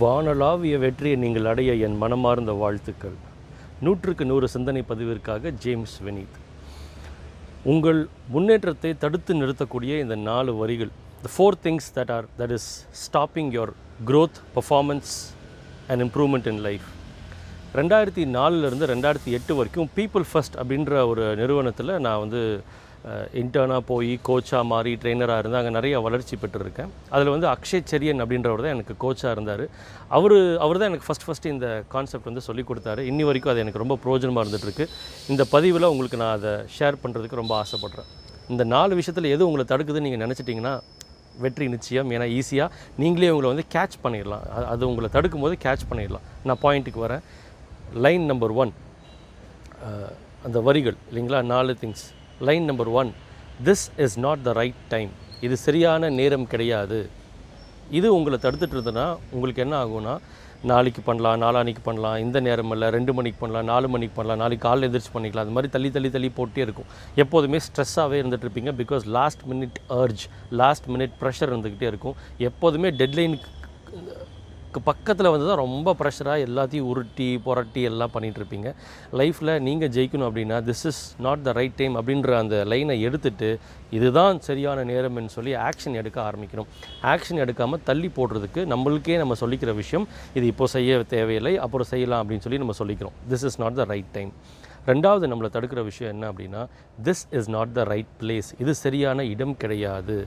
வானளாவிய வெற்றியை நீங்கள் அடைய என் மனமார்ந்த வாழ்த்துக்கள். நூற்றுக்கு நூறு சிந்தனை பதிவிற்காக ஜேம்ஸ் வினீத். உங்கள் முன்னேற்றத்தை தடுத்து நிறுத்தக்கூடிய இந்த நாலு வரிகள் the four things that are that is stopping your growth performance and improvement in life ரெண்டாயிரத்தி நாலுலேருந்து ரெண்டாயிரத்தி எட்டு வரைக்கும் பீப்புள் ஃபஸ்ட் அப்படின்ற ஒரு நிறுவனத்தில் நான் வந்து இன்டர்னாக போய் கோச்சாக மாறி ட்ரெயினராக இருந்து அங்கே நிறைய வளர்ச்சி பெற்றிருக்கேன். அதில் வந்து அக்ஷய் செரியன் அப்படின்றவர் தான் எனக்கு கோச்சாக இருந்தார். அவர் அவர் தான் எனக்கு ஃபஸ்ட் ஃபஸ்ட்டு இந்த கான்செப்ட் வந்து சொல்லிக் கொடுத்தாரு. இன்னி வரைக்கும் அது எனக்கு ரொம்ப பிரோஜனமாக இருந்துகிட்ருக்கு இந்த பதிவில் உங்களுக்கு நான் அதை ஷேர் பண்ணுறதுக்கு ரொம்ப ஆசைப்பட்றேன். இந்த நாலு விஷயத்தில் எது உங்களை தடுக்குதுன்னு நீங்கள் நினச்சிட்டிங்கன்னா வெற்றி நிச்சயம். ஏன்னா ஈஸியாக நீங்களே உங்களை வந்து கேட்ச் பண்ணிடலாம். அது- அது உங்களை தடுக்கும் போது கேட்ச் பண்ணிடலாம். நான் பாயிண்ட்டுக்கு வரேன். லைன் நம்பர் ஒன் அந்த வரிகள் இல்லைங்களா? நாலு things line number one this is not the right time இது சரியான நேரம் கிடையாது. இது உங்களை தடுத்துட்டு இருந்ததுன்னா உங்களுக்கு என்ன ஆகும்னா நாளைக்கு பண்ணலாம் நாளான்னைக்கு பண்ணலாம் இந்த நேரம் இல்லை ரெண்டு மணிக்கு பண்ணலாம் நாலு மணிக்கு பண்ணலாம் நாளைக்கு காலைல எந்திரிச்சு பண்ணிக்கலாம். அது மாதிரி தள்ளி தள்ளி தள்ளி போட்டே இருக்கும். எப்போதுமே ஸ்ட்ரெஸ்ஸாகவே இருந்துகிட்ருப்பீங்க because last minute urge last minute pressure இருந்துக்கிட்டே இருக்கும். எப்போதுமே டெட்லைனுக்கு பக்கத்தில் வந்து தான் ரொம்ப ப்ரெஷராக எல்லாத்தையும் உருட்டி புரட்டி எல்லாம் பண்ணிகிட்ருப்பீங்க லைஃப்பில் நீங்கள் ஜெயிக்கணும் அப்படின்னா this is not the right time அப்படின்ற அந்த லைனை எடுத்துட்டு இதுதான் சரியான நேரம்னு சொல்லி ஆக்ஷன் எடுக்க ஆரம்பிக்கணும். ஆக்ஷன் எடுக்காமல் தள்ளி போடுறதுக்கு நம்மளுக்கே நம்ம சொல்லிக்கிற விஷயம் இது இப்போ செய்ய தேவையில்லை அப்புறம் செய்யலாம் அப்படின்னு சொல்லி நம்ம சொல்லிக்கிறோம். This is not the right time ரெண்டாவது நம்மளை தடுக்கிற விஷயம் என்ன அப்படின்னா this is not the right place இது சரியான இடம் கிடையாது.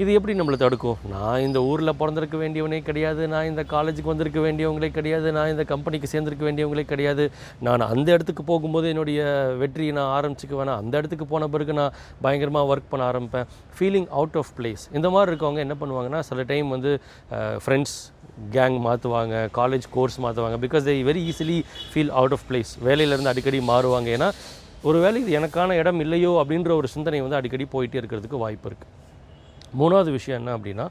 இது எப்படி நம்மளை தடுக்கும்? நான் இந்த ஊரில் பிறந்திருக்க வேண்டியவனே கிடையாது. நான் இந்த காலேஜுக்கு வந்திருக்க வேண்டியவங்களே கிடையாது. நான் இந்த கம்பெனிக்கு சேர்ந்திருக்க வேண்டியவங்களே கிடையாது. நான் அந்த இடத்துக்கு போகும்போது என்னுடைய வெற்றியை நான் ஆரம்பிச்சுக்க வேணாம் அந்த இடத்துக்கு போன பிறகு நான் பயங்கரமாக ஒர்க் பண்ண ஆரம்பிப்பேன். ஃபீலிங் அவுட் ஆஃப் பிளேஸ் இந்த மாதிரி இருக்கவங்க என்ன பண்ணுவாங்கன்னா சில டைம் வந்து ஃப்ரெண்ட்ஸ் கேங் மாற்றுவாங்க காலேஜ் கோர்ஸ் மாற்றுவாங்க because they very easily feel out of place வேலையிலேருந்து அடிக்கடி மாறுவாங்க. ஏன்னா ஒரு வேளை இது எனக்கான இடம் இல்லையோ அப்படின்ற ஒரு சிந்தனை வந்து அடிக்கடி போயிட்டே இருக்கிறதுக்கு வாய்ப்பு இருக்குது மூணாவது விஷயம் என்ன அப்படின்னா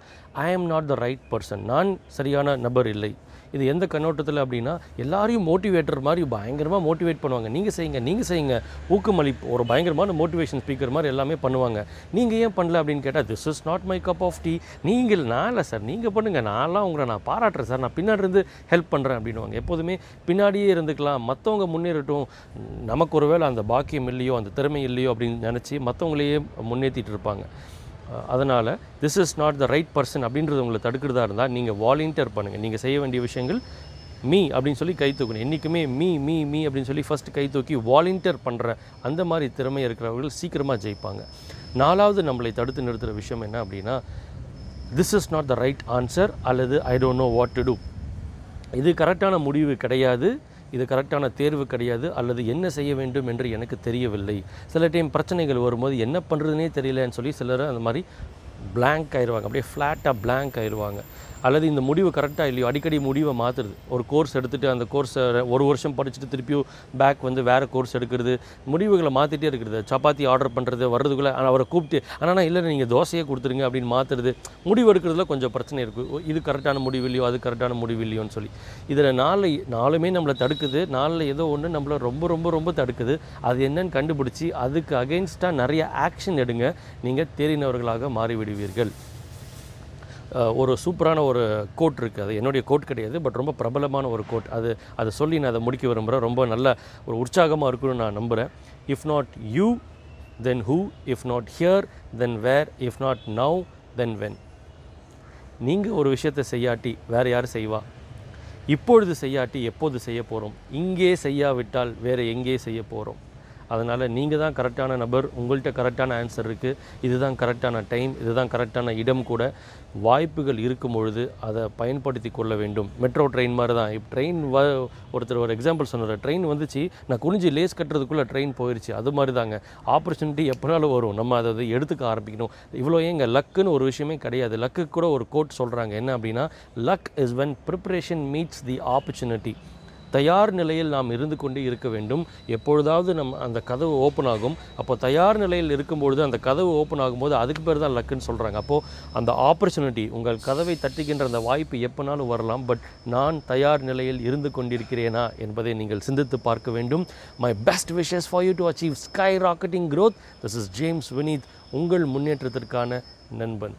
ஐ am not the right person நான் சரியான நபர் இல்லை. இது எந்த கண்ணோட்டத்தில் அப்படின்னா எல்லாரையும் மோட்டிவேட்டர் மாதிரி பயங்கரமாக மோட்டிவேட் பண்ணுவாங்க. நீங்கள் செய்யுங்க நீங்கள் செய்யுங்க. ஊக்கமளி ஒரு பயங்கரமான மோட்டிவேஷன் ஸ்பீக்கர் மாதிரி எல்லாமே பண்ணுவாங்க. நீங்கள் ஏன் பண்ணல அப்படின்னு கேட்டால் this is not my cup of tea நீங்கள் நான் இல்லை சார் நீங்கள் பண்ணுங்கள் நான்லாம் உங்களை நான் பாராட்டுறேன் சார் நான் பின்னாடி இருந்து ஹெல்ப் பண்ணுறேன் அப்படின்னுவாங்க. எப்போதுமே பின்னாடியே இருந்துக்கலாம். மற்றவங்க முன்னேறட்டும். நமக்கு ஒருவேளை அந்த பாக்கியம் இல்லையோ அந்த திறமை இல்லையோ அப்படின்னு நினச்சி மற்றவங்களையே முன்னேற்றிட்டு இருப்பாங்க. அதனால் this is not the right person அப்படின்றது உங்களை தடுக்கிறதா இருந்தால் நீங்கள் வாலண்டியர் பண்ணுங்கள் நீங்கள் செய்ய வேண்டிய விஷயங்கள் மீ அப்படின்னு சொல்லி கை தூக்கணும். என்றைக்குமே மீ மீ மீ அப்படின்னு சொல்லி ஃபஸ்ட்டு கை தூக்கி வாலண்டியர் பண்ணுற அந்த மாதிரி திறமை இருக்கிறவர்கள் சீக்கிரமாக ஜெயிப்பாங்க. நாலாவது நம்மளை தடுத்து நிறுத்துகிற விஷயம் என்ன அப்படின்னா this is not the right answer அல்லது I don't know what to do இது கரெக்டான முடிவு கிடையாது. இது கரெக்டான தேர்வு கிடையாது அல்லது என்ன செய்ய வேண்டும் என்று எனக்கு தெரியவில்லை. சில டைம் பிரச்சனைகள் வரும்போது என்ன பண்ணுறதுனே தெரியலன்னு சொல்லி சிலர் அந்த மாதிரி பிளாங்க் ஆயிடுவாங்க அப்படியே ஃப்ளாட்டாக பிளாங்க் ஆயிடுவாங்க அல்லது இந்த முடிவு கரெக்டாக இல்லையோ அடிக்கடி முடிவை மாற்றுறது ஒரு கோர்ஸ் எடுத்துகிட்டு அந்த கோர்ஸை ஒரு வருஷம் படிச்சுட்டு திருப்பியும் பேக் வந்து வேறு கோர்ஸ் எடுக்கிறது. முடிவுகளை மாற்றிட்டே இருக்கிறது. சப்பாத்தி ஆர்டர் பண்ணுறது வர்றதுக்குள்ளே ஆனால் அவரை கூப்பிட்டு ஆனால் இல்லை நீங்கள் தோசையே கொடுத்துருங்க அப்படின்னு மாற்றுறது முடிவு எடுக்கிறதுல கொஞ்சம் பிரச்சனை இருக்குது இது கரெக்டான முடிவு இல்லையோ அது கரெக்டான முடிவு இல்லையோன்னு சொல்லி. இதில் நாலு நாலுமே நம்மளை தடுக்குது. நாளில் ஏதோ ஒன்று நம்மளை ரொம்ப ரொம்ப ரொம்ப தடுக்குது. அது என்னன்னு கண்டுபிடிச்சி அதுக்கு அகெயின்ஸ்டாக நிறைய ஆக்ஷன் எடுங்க. நீங்கள் தேறினவர்களாக மாறிவிடுவீர்கள். ஒரு சூப்பரான ஒரு கோட் இருக்குது அது என்னுடைய கோட் கிடையாது பட் ரொம்ப பிரபலமான ஒரு கோட். அது அதை சொல்லி நான் அதை முடிக்க விரும்புகிறேன் ரொம்ப நல்ல ஒரு உற்சாகமாக இருக்கும்னு நான் நம்புகிறேன் if not you then who if not here then where if not now then when நீங்கள் ஒரு விஷயத்தை செய்யாட்டி வேறு யார் செய்வா? இப்பொழுது செய்யாட்டி எப்போது செய்ய போகிறோம் இங்கே செய்யாவிட்டால் வேறு எங்கே செய்ய போகிறோம் அதனால் நீங்கள் தான் கரெக்டான நபர் உங்கள்கிட்ட கரெக்டான ஆன்சர் இருக்குது இதுதான் கரெக்டான டைம் இதுதான் கரெக்டான இடம் கூட வாய்ப்புகள் இருக்கும் பொழுது அதை பயன்படுத்தி கொள்ள வேண்டும். மெட்ரோ ட்ரெயின் மாதிரி தான். இப்போ ட்ரெயின் வ ஒருத்தர் ஒரு எக்ஸாம்பிள் சொன்னார். ட்ரெயின் வந்துச்சு நான் குனிஞ்சு லேஸ் கட்டுறதுக்குள்ளே ட்ரெயின் போயிடுச்சு அது மாதிரி தாங்க. ஆப்பர்ச்சுனிட்டி எப்போனாலும் வரும். நம்ம அதை வந்து எடுத்துக்க ஆரம்பிக்கணும். இவ்வளோ ஏங்க லக்குன்னு ஒரு விஷயமே கிடையாது. லக்கு கூட ஒரு கோட் சொல்கிறாங்க என்ன அப்படின்னா luck is when preparation meets the opportunity தயார் நிலையில் நாம் இருந்து கொண்டே இருக்க வேண்டும். எப்பொழுதாவது நம் அந்த கதவு ஓப்பன் ஆகும். அப்போ தயார் நிலையில் இருக்கும்பொழுது அந்த கதவு ஓப்பன் ஆகும்போது அதுக்கு பேர் தான் லக்குன்னு சொல்கிறாங்க அப்போது அந்த ஆப்பர்ச்சுனிட்டி உங்கள் கதவை தட்டுகின்ற அந்த வாய்ப்பு எப்போனாலும் வரலாம். பட் நான் தயார் நிலையில் இருந்து கொண்டிருக்கிறேனா என்பதை நீங்கள் சிந்தித்து பார்க்க வேண்டும். My best wishes for you to achieve sky rocketing growth this is James Vineeth உங்கள் முன்னேற்றத்திற்கான நண்பன்.